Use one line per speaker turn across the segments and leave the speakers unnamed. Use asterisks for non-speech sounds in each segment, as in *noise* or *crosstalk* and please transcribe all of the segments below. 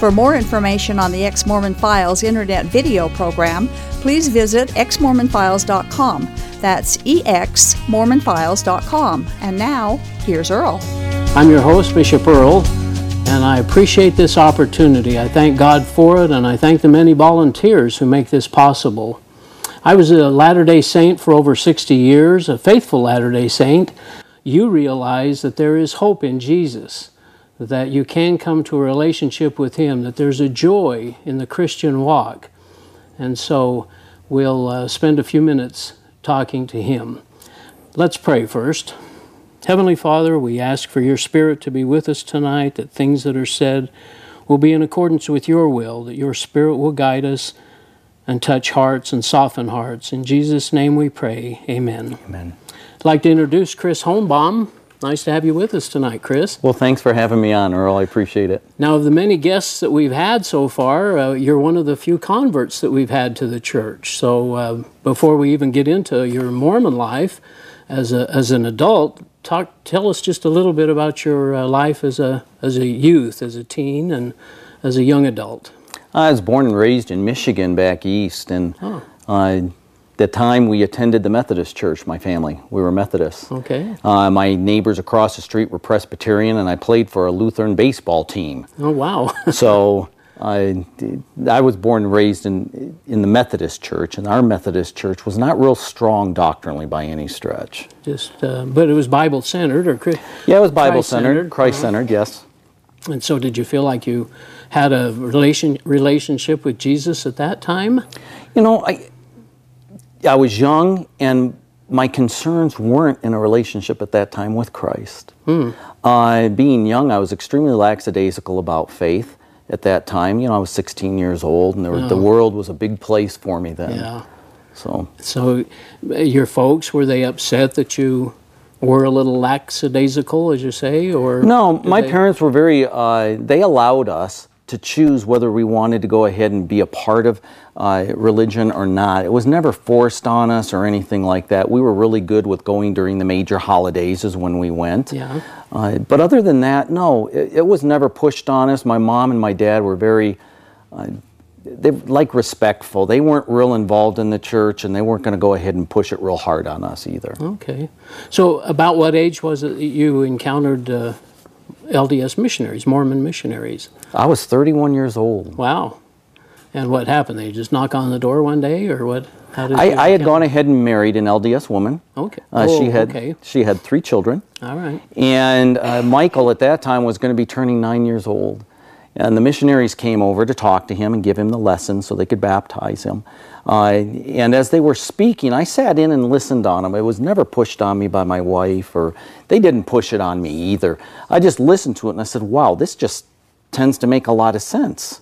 For more information on the Ex Mormon Files internet video program, please visit exmormonfiles.com. That's exmormonfiles.com. And now, here's Earl.
I'm your host, Bishop Earl, and I appreciate this opportunity. I thank God for it, and I thank the many volunteers who make this possible. I was a Latter day Saint for over 60 years, a faithful Latter day Saint. You realize that there is hope in Jesus, that you can come to a relationship with Him, that there's a joy in the Christian walk. And so we'll uh, spend a few minutes talking to Him. Let's pray first. Heavenly Father, we ask for your Spirit to be with us tonight, that things that are said will be in accordance with your will, that your Spirit will guide us and touch hearts and soften hearts. In Jesus' name we pray. Amen.
Amen.
I'd like to introduce Chris Hohnbaum. Nice to have you with us tonight, Chris.
Well, thanks for having me on, Earl. I appreciate it.
Now, of the many guests that we've had so far, uh, you're one of the few converts that we've had to the church. So, uh, before we even get into your Mormon life as, a, as an adult, talk, tell us just a little bit about your uh, life as a, as a youth, as a teen, and as a young adult.
I was born and raised in Michigan back east, and
Oh.
uh, the time we attended the Methodist church, my family. We were Methodists.
Okay.
Uh, my neighbors across the street were Presbyterian, and I played for a Lutheran baseball team.
Oh, wow. *laughs*
so I, I was born and raised in, in the Methodist church, and our Methodist church was not real strong doctrinally by any stretch.
just, uh, but it was Bible centered or Chri-
Yeah, it was Bible centered, Christ centered, yes.
And so, did you feel like you had a relation relationship with Jesus at that time?
You know, I I was young and my concerns weren't in a relationship at that time with Christ. Uh, being young, I was extremely lackadaisical about faith at that time. You know, I was 16 years old, and there was, the world was a big place for me then.
Yeah.
So,
So, uh, your folks were they upset that you were a little lackadaisical, as you say, or
no, my
they-
parents were very. Uh, they allowed us to choose whether we wanted to go ahead and be a part of uh, religion or not. It was never forced on us or anything like that. We were really good with going during the major holidays, is when we went.
Yeah.
Uh, but other than that, no, it, it was never pushed on us. My mom and my dad were very, uh, they like respectful. They weren't real involved in the church, and they weren't going to go ahead and push it real hard on us either.
Okay. So, about what age was it that you encountered uh, LDS missionaries, Mormon missionaries?
I was 31 years old.
Wow. And what happened? They just knock on the door one day, or what? How did
I, I had gone ahead and married an LDS woman.
Okay.
Uh,
oh,
she had
Okay.
she had three children.
All right.
And uh, Michael at that time was going to be turning nine years old. And the missionaries came over to talk to him and give him the lesson so they could baptize him. Uh, and as they were speaking, I sat in and listened on them. It was never pushed on me by my wife, or they didn't push it on me either. I just listened to it and I said, wow, this just tends to make a lot of sense.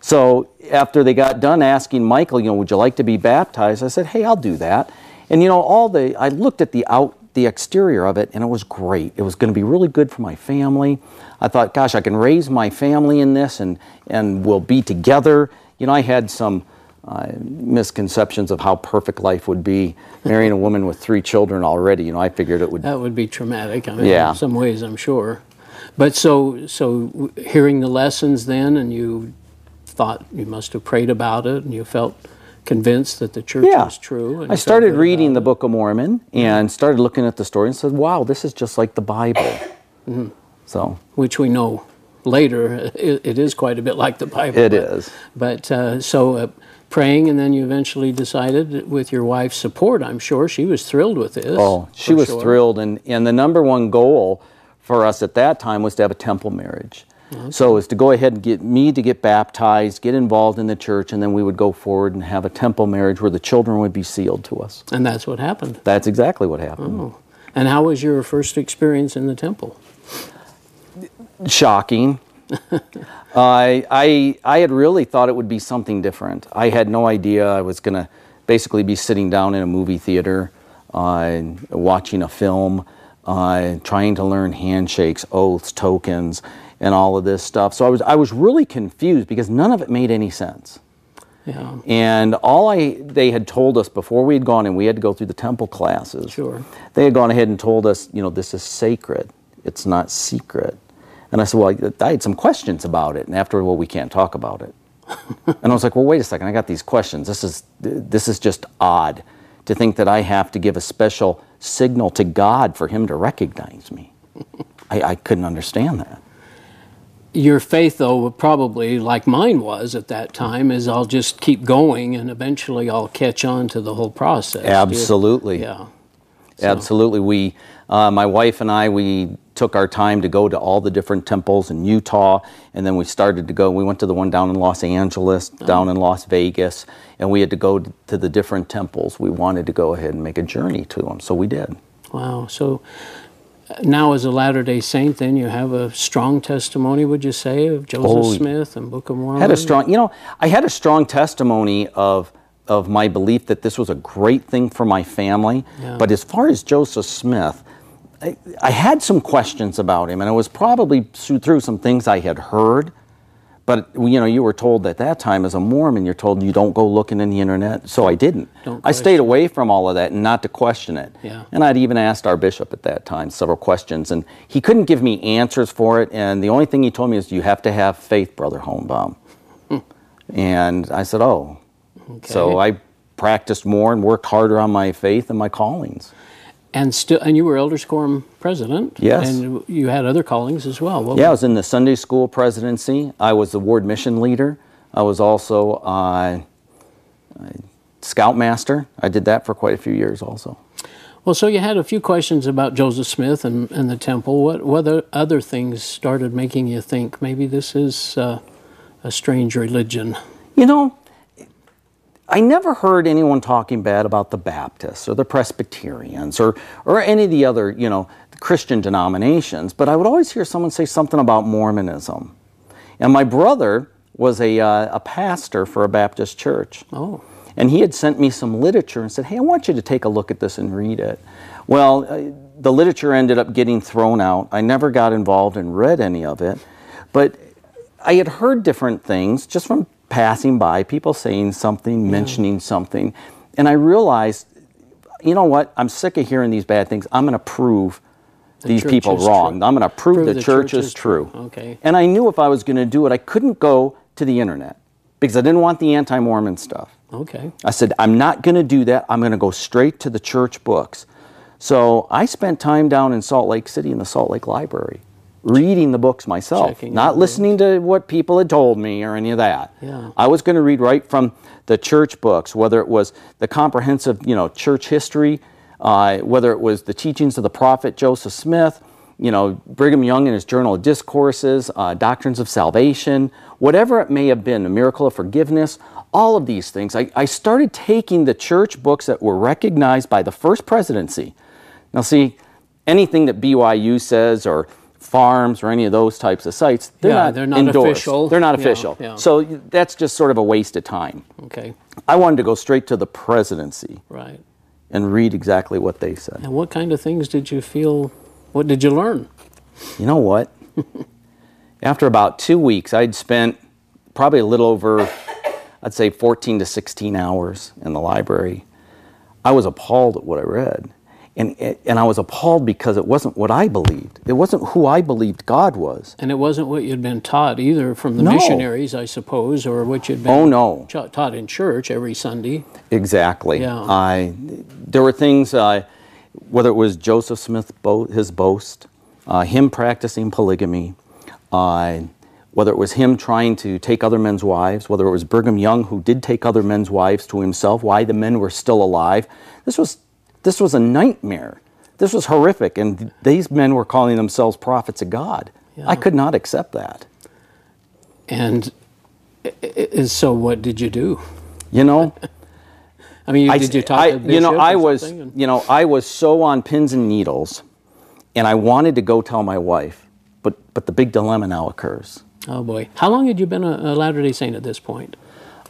So after they got done asking Michael, you know, would you like to be baptized? I said, hey, I'll do that. And you know, all the I looked at the out the exterior of it and it was great. It was going to be really good for my family. I thought, gosh, I can raise my family in this and and we'll be together. You know, I had some uh, misconceptions of how perfect life would be *laughs* marrying a woman with three children already. You know, I figured it would
That would be traumatic. I mean,
Yeah.
in some ways, I'm sure. But so, so hearing the lessons then, and you thought you must have prayed about it, and you felt convinced that the church
yeah.
was true. And
I started reading the Book of Mormon and started looking at the story and said, wow, this is just like the Bible.
Mm-hmm.
So
which we know later it, it is quite a bit like the Bible.
It
but,
is.
But uh, so uh, praying, and then you eventually decided, with your wife's support, I'm sure she was thrilled with this.
Oh, she was
sure.
thrilled, and, and the number one goal for us at that time was to have a temple marriage. So it was to go ahead and get me to get baptized, get involved in the church, and then we would go forward and have a temple marriage where the children would be sealed to us.
And that's what happened.
That's exactly what happened.
Oh. And how was your first experience in the temple?
Shocking. *laughs* I, I, I had really thought it would be something different. I had no idea I was going to basically be sitting down in a movie theater uh, watching a film, uh, trying to learn handshakes, oaths, tokens, and all of this stuff. So I was I was really confused because none of it made any sense.
Yeah.
And all I they had told us before we had gone in, we had to go through the temple classes.
Sure.
They had gone ahead and told us, you know, this is sacred. It's not secret. And I said, well, I, I had some questions about it. And after, well, we can't talk about it. *laughs* and I was like, well, wait a second. I got these questions. This is this is just odd to think that I have to give a special signal to God for Him to recognize me. I, I couldn't understand that.
Your faith, though, probably like mine was at that time, is I'll just keep going and eventually I'll catch on to the whole process.
Absolutely.
Yeah.
Absolutely. We, uh, my wife and I, we took our time to go to all the different temples in Utah, and then we started to go. We went to the one down in Los Angeles, down in Las Vegas, and we had to go to the different temples. We wanted to go ahead and make a journey to them, so we did.
Wow. So uh, now, as a Latter day Saint, then you have a strong testimony, would you say, of Joseph
Oh,
Smith and Book of Mormon?
had a strong you know i had a strong testimony of of my belief that this was a great thing for my family
Yeah.
but as far as joseph smith I, I had some questions about him and it was probably through, some things i had heard but you know you were told at that time as a mormon you're told you don't go looking in the internet so i didn't i stayed away from all of that and not to question it
Yeah.
and i'd even asked our bishop at that time several questions and he couldn't give me answers for it and the only thing he told me is you have to have faith brother Hohnbaum hmm. and I said, Oh. So I practiced more and worked harder on my faith and my callings.
And still, and you were Elders Quorum president.
Yes.
And you had other callings as well. What
Yeah, I was in the Sunday school presidency. I was the ward mission leader. I was also uh, uh, scoutmaster. I did that for quite a few years also.
Well, so you had a few questions about Joseph Smith and, and the temple. What what other- other things started making you think maybe this is uh, a strange religion?
You know, I never heard anyone talking bad about the Baptists or the Presbyterians or, or any of the other, you know, Christian denominations, but I would always hear someone say something about Mormonism. And my brother was a, uh, a pastor for a Baptist church.
Oh,
And he had sent me some literature and said, Hey, I want you to take a look at this and read it. Well, uh, the literature ended up getting thrown out. I never got involved and read any of it. But I had heard different things just from passing by, people saying something, mentioning something. And I realized, you know what? I'm sick of hearing these bad things. I'm going to prove these people wrong.
true.
I'm going to prove,
Prove
the,
the
church,
church
is,
is
true.
true. Okay.
And I knew if I was going to do it, I couldn't go to the internet because I didn't want the anti Mormon stuff.
okay.
I said, I'm not going to do that. I'm going to go straight to the church books. So I spent time down in Salt Lake City in the Salt Lake Library reading the books myself,
Checking
not listening to what people had told me or any of that.
Yeah.
I was going to read right from the church books, whether it was the comprehensive, you know, church history, uh, whether it was the teachings of the prophet Joseph Smith, you know, Brigham Young in his Journal of Discourses, uh, Doctrines of Salvation, whatever it may have been, the Miracle of Forgiveness, all of these things. I, I started taking the church books that were recognized by the first presidency. Now, see, anything that BYU says or FARMS or any of those types of sites, they're
Yeah,
not
they're not
endorsed.
official.
They're not
Yeah,
official.
yeah.
So that's just sort of a waste of time.
Okay.
I wanted to go straight to the presidency
Right.
and read exactly what they said.
And what kind of things did you feel? What did you learn?
You know what? *laughs* After about two weeks, I'd spent probably a little over, I'd say 14 to 16 hours in the library. I was appalled at what I read. And, and I was appalled because it wasn't what I believed. It wasn't who I believed God was.
And it wasn't what you'd been taught either from the
No.
missionaries, I suppose, or what you'd been
Oh, no.
cha- taught in church every Sunday.
Exactly.
Yeah.
I, there were things, uh, whether it was Joseph Smith, bo- his boast, uh, him practicing polygamy, uh, whether it was him trying to take other men's wives, whether it was Brigham Young who did take other men's wives to himself, why the men were still alive. This was, this was a nightmare. This was horrific, and these men were calling themselves prophets of God.
Yeah.
I could not accept that.
And i- so, what did you do?
You know, *laughs*
I mean,
I,
did you talk
I-
to
you know, I was.
And-
you know, I was so on pins and needles, and I wanted to go tell my wife, but but the big dilemma now occurs.
Oh boy, how long had you been a, a Latter Day Saint at this point?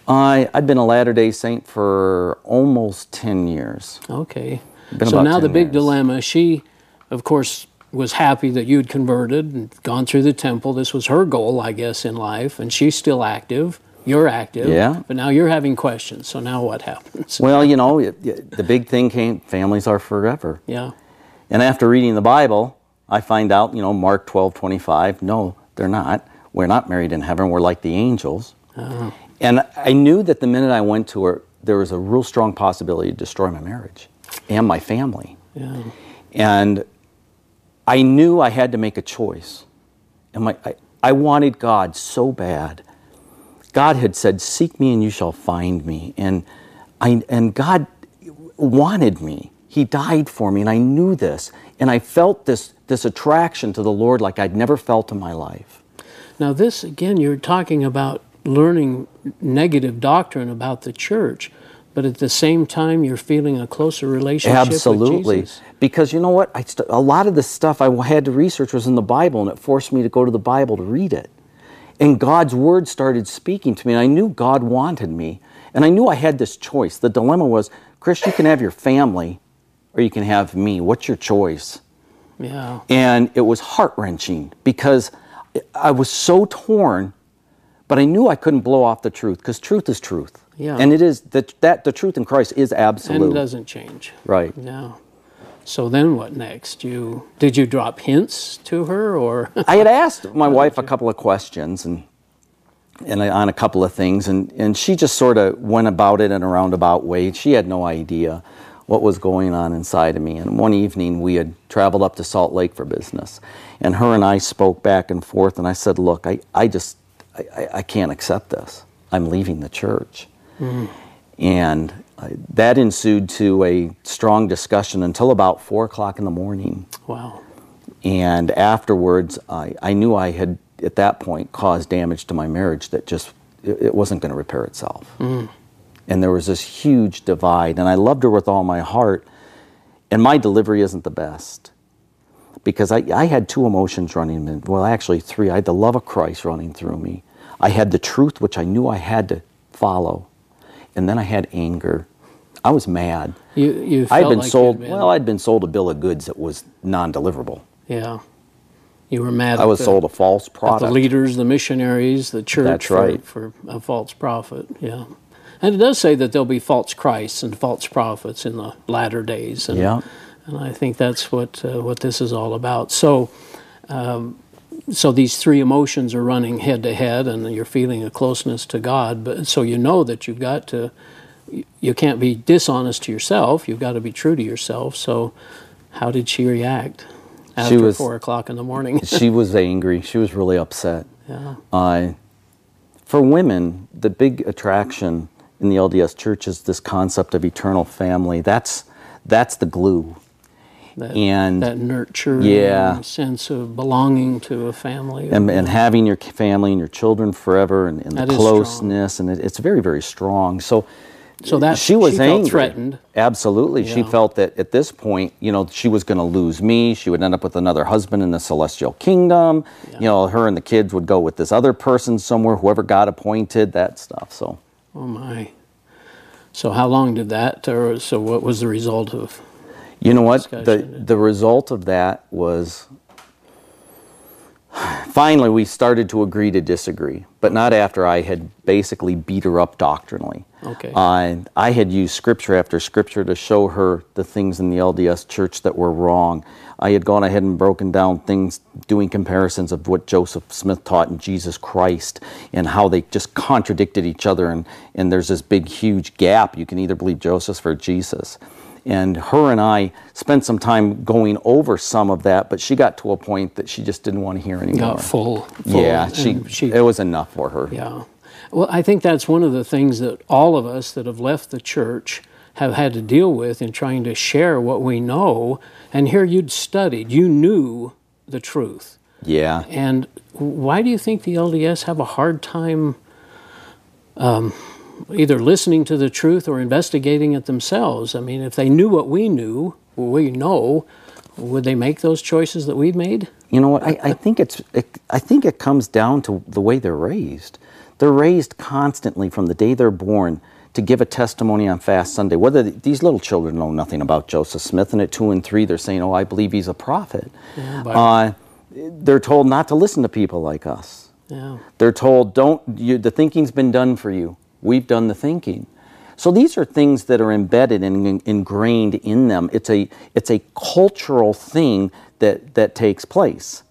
I, I'd been a Latter day Saint for almost 10 years.
Okay.
Been
so now the big
years.
dilemma. She, of course, was happy that you'd converted and gone through the temple. This was her goal, I guess, in life, and she's still active. You're active.
Yeah.
But now you're having questions. So now what happens?
Well, you know, it, it- the big thing came families are forever.
Yeah.
And after reading the Bible, I find out, you know, Mark 12, 25, no, they're not. We're not married in heaven. We're like the angels. Uh-huh. And I knew that the minute I went to her, there was a real strong possibility to destroy my marriage and my family.
Yeah.
And I knew I had to make a choice. And my, I, I wanted God so bad. God had said, Seek me and you shall find me. And, I, and God wanted me. He died for me, and I knew this. And I felt this, this attraction to the Lord like I'd never felt in my life.
Now, this again, you're talking about learning negative doctrine about the church, but at the same time, you're feeling a closer relationship
Absolutely.
with Jesus.
Because you know what? I st- a lot of the stuff I had to research was in the Bible, and it forced me to go to the Bible to read it. And God's word started speaking to me, and I knew God wanted me. And I knew I had this choice. The dilemma was Chris, you can have your family, or you can have me. What's your choice?
Yeah.
And it was heart wrenching because I was so torn, but I knew I couldn't blow off the truth because truth is truth.
Yeah.
And it is that, that the truth in Christ is
And
absolute.
it doesn't change.
Right.
No. So then what next? You did you drop hints to her or *laughs*
I had asked my wife a couple of questions and and I, on a couple of things, and, and she just sort of went about it in a roundabout way. She had no idea what was going on inside of me. And one evening we had traveled up to Salt Lake for business, and her and I spoke back and forth. And I said, "Look, I, I just I, I- I can't accept this. I'm leaving the church." And uh, that ensued to a strong discussion until about four o'clock in the morning.
wow.
And afterwards, I, I knew I had, at that point, caused damage to my marriage that just, it, it wasn't going to repair itself. And there was this huge divide. And I loved her with all my heart. And my delivery isn't the best. Because I, I had two emotions running in, well, actually three. I had the love of Christ running through me. I had the truth, which I knew I had to follow. And then I had anger. I was mad.
You you
I
had
been
like
sold,
you'd
well, I'd been sold a bill of goods that was non deliverable.
yeah. You were mad.
I was
the,
sold a false product.
the leaders, the missionaries, the church
That's
for,
right.
for a false prophet. Yeah. And it does say that there'll be false Christs and false prophets in the latter days. And,
Yeah.
And I think that's what uh, what this is all about. So, um, so these three emotions are running head to head, and you're feeling a closeness to God. But so you know that you've got to, you- can't be dishonest to yourself. You've got to be true to yourself. So, how did she react after
was-
four o'clock in the morning? *laughs*
she was angry. She was really upset.
yeah.
Uh, for women, the big attraction in the LDS church is this concept of eternal family. That's that's the glue.
That,
And-
that nurture
Yeah.
sense of belonging to a family.
And, and having your family and your children forever and, and the closeness and it, it's very very strong. So
so that
she was
felt
angry.
threatened.
Absolutely. She felt that at this point, you know, she was going to lose me. She would end up with another husband in the celestial kingdom. You know, her and the kids would go with this other person somewhere, whoever got appointed, that stuff. So,
Oh my. So how long did that, or so what was the result of?
You know what? The the result of that was finally we started to agree to disagree, but not after I had basically beat her up doctrinally.
Okay.
Uh, I had used scripture after scripture to show her the things in the LDS church that were wrong. I had gone ahead and broken down things, doing comparisons of what Joseph Smith taught and Jesus Christ and how they just contradicted each other. And, and there's this big, huge gap. You can either believe Joseph or Jesus. And her and I spent some time going over some of that, but she got to a point that she just didn't want to hear anymore.
Got full. full
Yeah, she,
she
it was enough for her.
Yeah. Well, I think that's one of the things that all of us that have left the church have had to deal with in trying to share what we know. And here you'd studied, you knew the truth.
Yeah.
And why do you think the LDS have a hard time um, either listening to the truth or investigating it themselves? I mean, if they knew what we knew, we know, would they make those choices that we've made?
You know what? I, I think it's. It, I think it comes down to the way they're raised. They're raised constantly from the day they're born to give a testimony on Fast Sunday. Whether th- these little children know nothing about Joseph Smith, and at two and three, they're saying, "Oh, I believe he's a prophet." uh, they're told not to listen to people like us.
Yeah.
They're told, "Don't." You, the thinking's been done for you. We've done the thinking. So these are things that are embedded and ingrained in them. It's a it's a cultural thing that that takes place.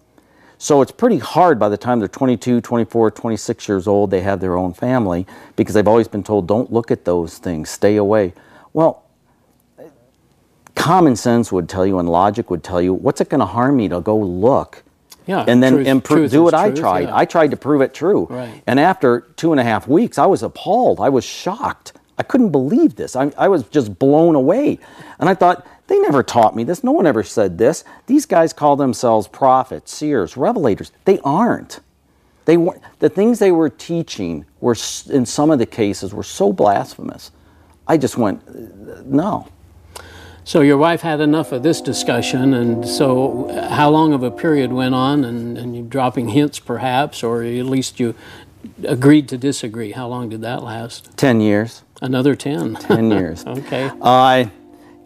So it's pretty hard by the time they're 22, 24, 26 years old, they have their own family because they've always been told, don't look at those things, stay away. Well, common sense would tell you and logic would tell you, what's it going to harm me to go look?
Yeah,
And then
truth-
and pro-
truth
do what I
truth,
tried.
yeah.
I tried to prove it true.
Right.
And after two and a half weeks, I was appalled. I was shocked. I couldn't believe this. I, I was just blown away. And I thought, they never taught me this. No one ever said this. These guys call themselves prophets, seers, revelators. They aren't. They weren't. The things they were teaching were, in some of the cases, were so blasphemous. I just went, uh, no.
So your wife had enough of this discussion, and so how long of a period went on, and, and you dropping hints perhaps, or at least you agreed to disagree. How long did that last?
10 years.
Another 10.
10 years. *laughs*
okay.
I,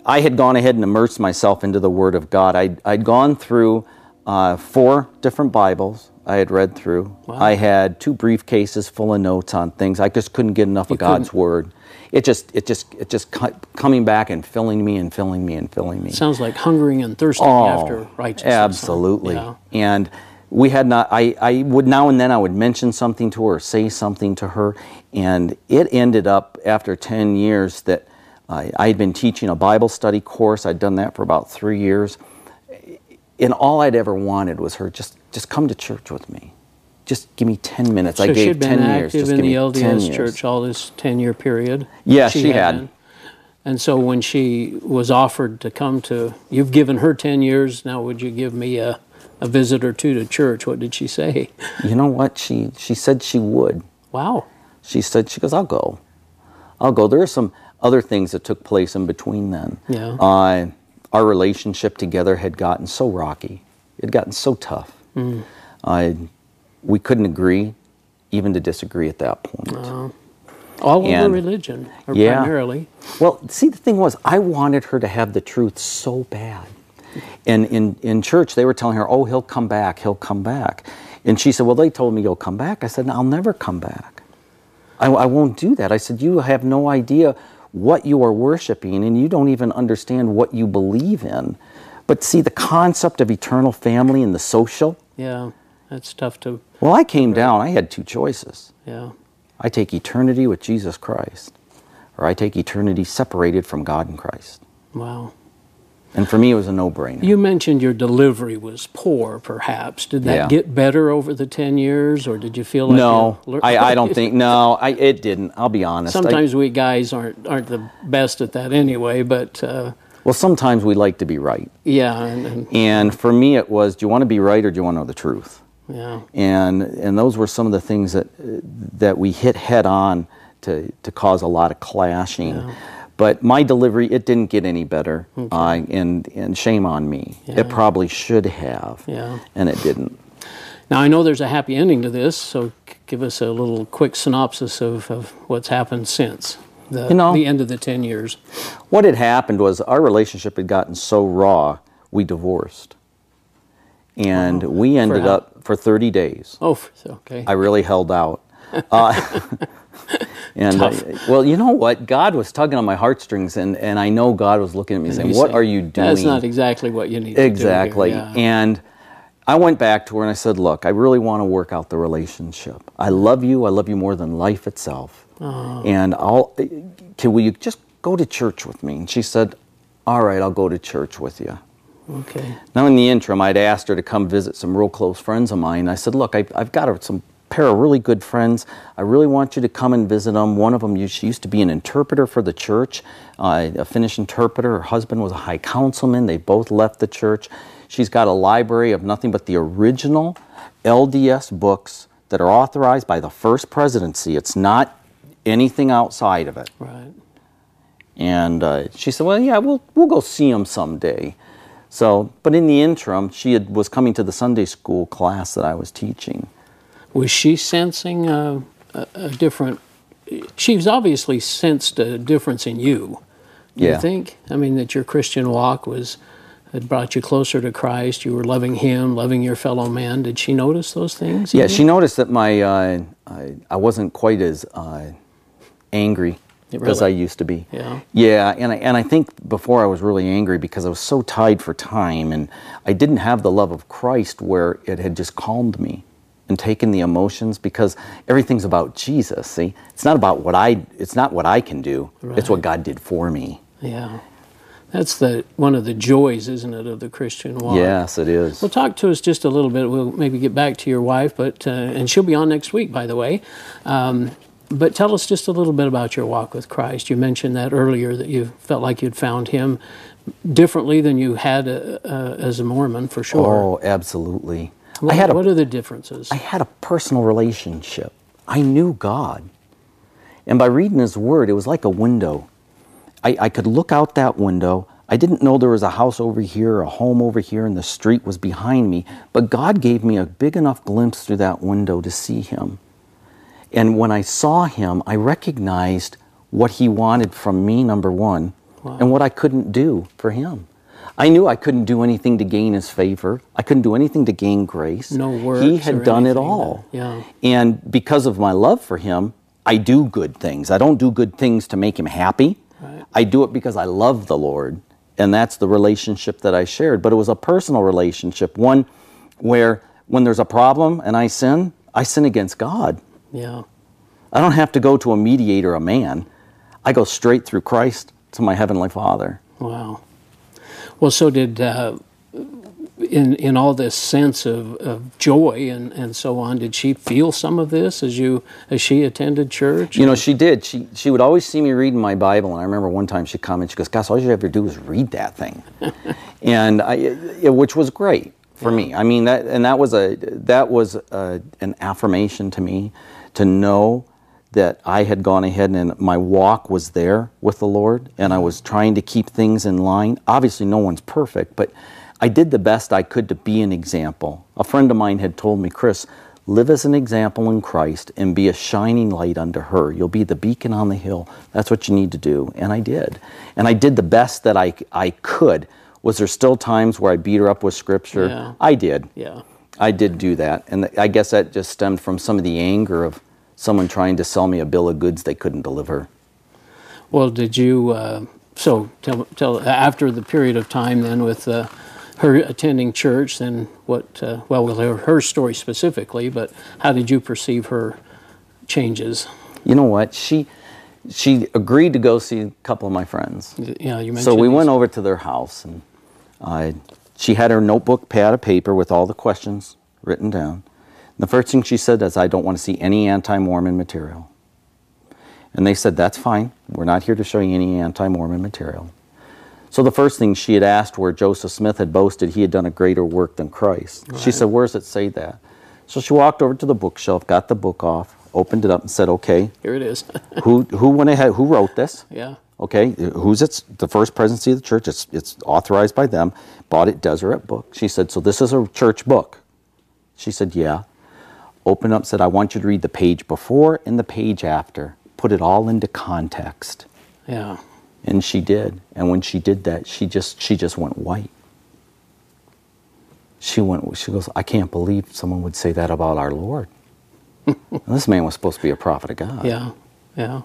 I had gone ahead and immersed myself into the Word of God. I'd, I'd gone through uh, four different Bibles I had read through. I had two briefcases full of notes on things. I just couldn't get enough of God's Word. It just, it just, it just coming back and filling me and filling me and filling me.
Sounds like hungering and thirsting oh, after righteousness.
Oh, Absolutely.
Yeah.
And we had not, I, I would now and then I would mention something to her, say something to her, and it ended up after 10 years that I, I had been teaching a Bible study course. I'd done that for about three years. And all I'd ever wanted was her just, just come to church with me. Just give me 10 minutes. I
So
gave
she'd been
10 years.
active
Just
in
give
the
me 10
LDS
years.
church all this 10 year period.
Yeah, she had.
been. And so when she was offered to come to, you've given her 10 years, now would you give me a, a visit or two to church? What did she say?
You know what? She, she said she would.
Wow.
she said she goes i'll go i'll go there are some other things that took place in between then
Yeah.
uh, our relationship together had gotten so rocky it had gotten so tough
Hmm.
uh, we couldn't agree even to disagree at that point oh.
All over religion,
Yeah.
primarily.
well see the thing was i wanted her to have the truth so bad and in, in church they were telling her oh he'll come back he'll come back and she said well they told me you'll come back i said i'll never come back I, I won't do that. I said, You have no idea what you are worshiping, and you don't even understand what you believe in. But see, the concept of eternal family and the social,
Yeah, that's tough to,
well, I came down, I had two choices.
yeah.
I take eternity with Jesus Christ, or I take eternity separated from God and Christ.
Wow.
And for me, it was a no brainer.
You mentioned your delivery was poor, perhaps. Did that
Yeah.
get better over the 10 years, or did you feel like
no, I, I don't *laughs* think, no, I, it didn't. I'll be honest. I-
Sometimes we guys aren't aren't the best at that anyway, but uh,
well, sometimes we like to be right.
yeah, and, and
And for me, it was do you want to be right or do you want to know the truth?
Yeah,
and and those were some of the things that that we hit head on to to cause a lot of clashing. But my delivery, it didn't get any better, uh, and and shame on me.
Yeah.
It probably should have,
Yeah.
and it didn't.
Now I know there's a happy ending to this, so give us a little quick synopsis of, of what's happened since the
You know-
the end of the 10 years.
What had happened was our relationship had gotten so raw, we divorced, and we ended up for thirty days.
Oh, okay.
I really held out. *laughs* Uh, *laughs* and uh, well, you know what? God was tugging on my heartstrings, and, and I know God was looking at me saying, "What
say,
are you doing?"
That's not exactly what you need to
exactly.
do. Yeah.
And I went back to her and I said, "Look, I really want to work out the relationship. I love you. I love you more than life itself.
Oh.
And I'll can will you just go to church with me?" And she said, "All right, I'll go to church with you."
Okay.
Now, in the interim, I'd asked her to come visit some real close friends of mine. I said, Look, I've, I've got some pair of really good friends. I really want you to come and visit them. One of them, used- she used to be an interpreter for the church, uh, a Finnish interpreter. Her husband was a high councilman. They both left the church. She's got a library of nothing but the original LDS books that are authorized by the first presidency. It's not anything outside of it.
Right.
And uh, she said, "Well, yeah, we'll we'll go see them someday." So, but in the interim, she had, was coming to the Sunday school class that I was teaching.
Was she sensing uh, a, a different. She's obviously sensed a difference in you. Do
Yeah.
you think? I mean, that your Christian walk was had brought you closer to Christ. You were loving Him, loving your fellow man. Did she notice those things? in
Yeah, she noticed that my uh, I, I wasn't quite as uh, angry
Yeah,
as I used to be.
Yeah.
Yeah, and I, and I think before I was really angry because I was so tied for time and I didn't have the love of Christ where it had just calmed me and taken the emotions because everything's about Jesus. See, it's not about what I it's not what I can do. It's what God did for me.
Yeah, that's the one of the joys, isn't it, of the Christian walk?
Yes, it is.
Well, talk to us just a little bit. We'll maybe get back to your wife, but uh, and she'll be on next week, by the way. Um, but tell us just a little bit about your walk with Christ. You mentioned that earlier that you felt like you'd found Him differently than you had uh, uh, as a Mormon, for sure.
Oh, absolutely.
what,
I had a
what are the differences?
I had a personal relationship. I knew God. And by reading His Word, it was like a window. I, I could look out that window. I didn't know there was a house over here, a home over here, and the street was behind me. But God gave me a big enough glimpse through that window to see Him. And when I saw Him, I recognized what He wanted from me, number one, and what I couldn't do for Him. I knew I couldn't do anything to gain His favor. I couldn't do anything to gain grace.
No
He had done it all.
yeah.
And because of my love for him, I do good things. I don't do good things to make him happy. Right. I do it because I love the Lord. And that's the relationship that I shared. But it was a personal relationship, one where when there's a problem and I sin, I sin against God.
Yeah,
I don't have to go to a mediator, a man. I go straight through Christ to my Heavenly Father.
wow. Well, so did uh, in in all this sense of, of joy and, and so on. Did she feel some of this as you as she attended church?
You know, she did. She she would always see me reading my Bible, and I remember one time she commented, she goes, "Gus, all you have to do is read that thing," *laughs* and I, it, which was great for me. I mean that, and that was a that was a, an affirmation to me to know that I had gone ahead and my walk was there with the Lord, and I was trying to keep things in line. Obviously, no one's perfect, but I did the best I could to be an example. A friend of mine had told me, Chris, live as an example in Christ and be a shining light unto her. You'll be the beacon on the hill. That's what you need to do. And I did. And I did the best that I, I could. Was there still times where I beat her up with scripture?
Yeah.
I did.
yeah,
I did do that. And th- I guess that just stemmed from some of the anger of someone trying to sell me a bill of goods they couldn't deliver.
Well, did you? Uh, so tell tell after the period of time then with uh, her attending church, then what? Uh, well, we'll hear her story specifically, but how did you perceive her changes?
You know what? She she agreed to go see a couple of my friends.
Yeah, you mentioned.
So we
these-
went over to their house, and I, she had her notebook, pad of paper with all the questions written down. The first thing she said is, "I don't want to see any anti-Mormon material." And they said, "That's fine. We're not here to show you any anti-Mormon material." So the first thing she had asked, where Joseph Smith had boasted he had done a greater work than Christ, she said, "Where does it say that?" So she walked over to the bookshelf, got the book off, opened it up, and said, "Okay,
Here it is.
who who went ahead? Who wrote this?"
yeah.
Okay, who's its the first presidency of the church? It's it's authorized by them. Bought it Deseret book. She said, so this is a church book. She said, yeah. Opened up, said, I want you to read the page before and the page after. Put it all into context.
Yeah.
And she did. And when she did that, she just she just went white. She went. She goes. I can't believe someone would say that about our Lord. *laughs* This man was supposed to be a prophet of God.
Yeah. Yeah.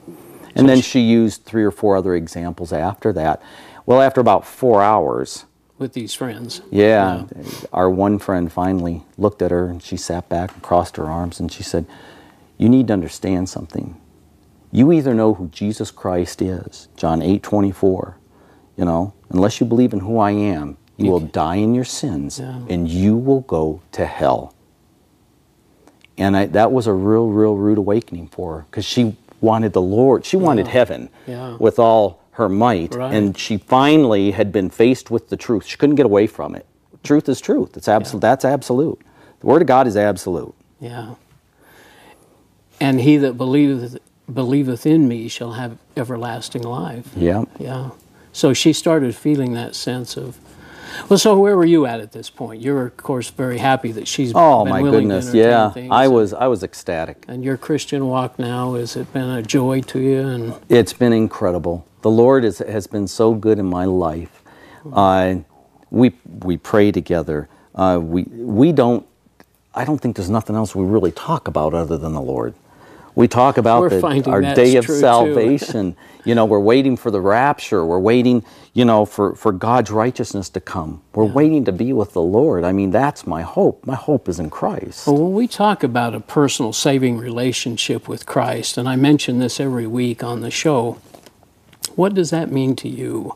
And then she used three or four other examples after that. Well, after about four hours,
With these friends.
yeah, our one friend finally looked at her and she sat back and crossed her arms and she said, You need to understand something. You either know who Jesus Christ is, John 8 24, you know, unless you believe in who I am, you will die in your sins
Yeah.
and you will go to hell. And I, that was a real, real rude awakening for her because she wanted the Lord, she wanted heaven
Yeah.
with all her might.
Right.
And she finally had been faced with the truth. She couldn't get away from it. Truth is truth. It's absolute. That's absolute. The Word of God is absolute.
Yeah. And he that believeth believeth in me shall have everlasting life.
Yeah.
Yeah. So she started feeling that sense of, Well, so where were you at at this point? You're of course very happy that she's
Oh my goodness, yeah. I was I was ecstatic.
And your Christian walk now has it been a joy to you? And
It's been incredible. The Lord is, has been so good in my life. Uh, we we pray together. Uh, we we don't. I don't think there's nothing else we really talk about other than the Lord. We talk about the, our day of salvation. *laughs* you know, we're waiting for the rapture. We're waiting, you know, for, for God's righteousness to come. We're waiting to be with the Lord. I mean, that's my hope. My hope is in Christ.
Well, when we talk about a personal saving relationship with Christ, and I mention this every week on the show, what does that mean to you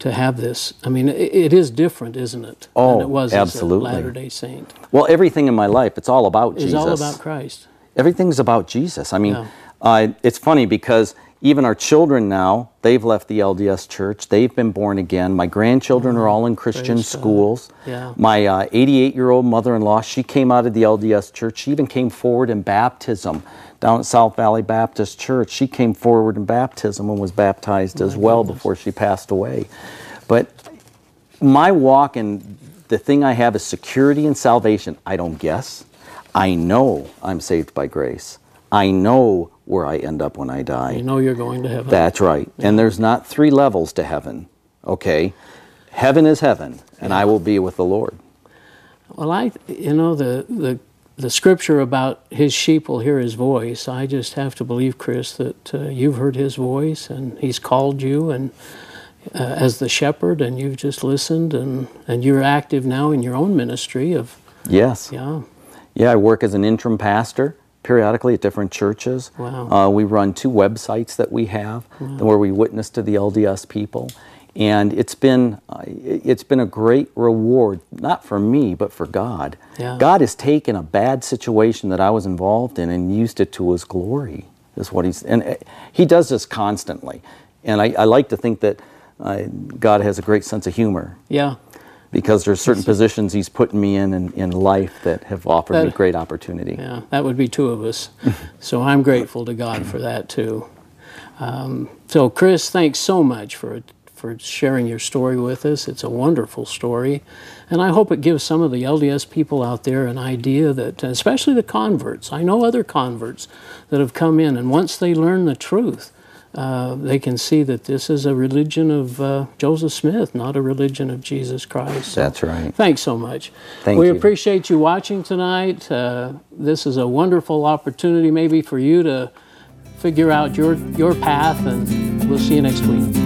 to have this? I mean, it, it is different, isn't it?
Oh,
than it oh, was
absolutely.
Latter day Saint.
Well, everything in my life, it's all about
It's
Jesus.
It's all about Christ.
Everything's about Jesus. I mean,
Yeah.
uh, it's funny because even our children now, they've left the LDS church. They've been born again. My grandchildren are all in Christian
Praise God.
schools.
Yeah.
My 88 year old mother in law, she came out of the LDS church. She even came forward in baptism down at South Valley Baptist Church. She came forward in baptism and was baptized as well before she passed away. But my walk and the thing I have is security and salvation. I don't guess. I know I'm saved by grace. I know where I end up when I die.
You know you're going to heaven.
That's right. And there's not three levels to heaven. Okay? Heaven is heaven, and I will be with the Lord.
Well, I, you know, the, the, the scripture about his sheep will hear his voice, I just have to believe, Chris, that uh, you've heard his voice and he's called you and uh, as the shepherd and you've just listened and, and you're active now in your own ministry of,
Yes.
yeah,
Yeah, I work as an interim pastor periodically at different churches.
Wow.
Uh, we run two websites that we have where we witness to the LDS people. And it's been, uh, it's been a great reward, not for me, but for God.
Yeah.
God has taken a bad situation that I was involved in and used it to His glory. Is what He's, and uh, He does this constantly. And I, I like to think that uh, God has a great sense of humor
yeah.
Because there's certain positions He's putting me in, in in life that have offered me
That-
great opportunity.
Yeah, that would be two of us. *laughs* so I'm grateful to God for that too. Um, so, Chris, thanks so much for for sharing your story with us. It's a wonderful story, and I hope it gives some of the LDS people out there an idea that, especially the converts. I know other converts that have come in, and once they learn the truth. Uh, they can see that this is a religion of uh, Joseph Smith, not a religion of Jesus Christ. So
That's right.
Thanks so much.
Thank
we
you.
appreciate you watching tonight. Uh, this is a wonderful opportunity, maybe for you to figure out your your path, and we'll see you next week.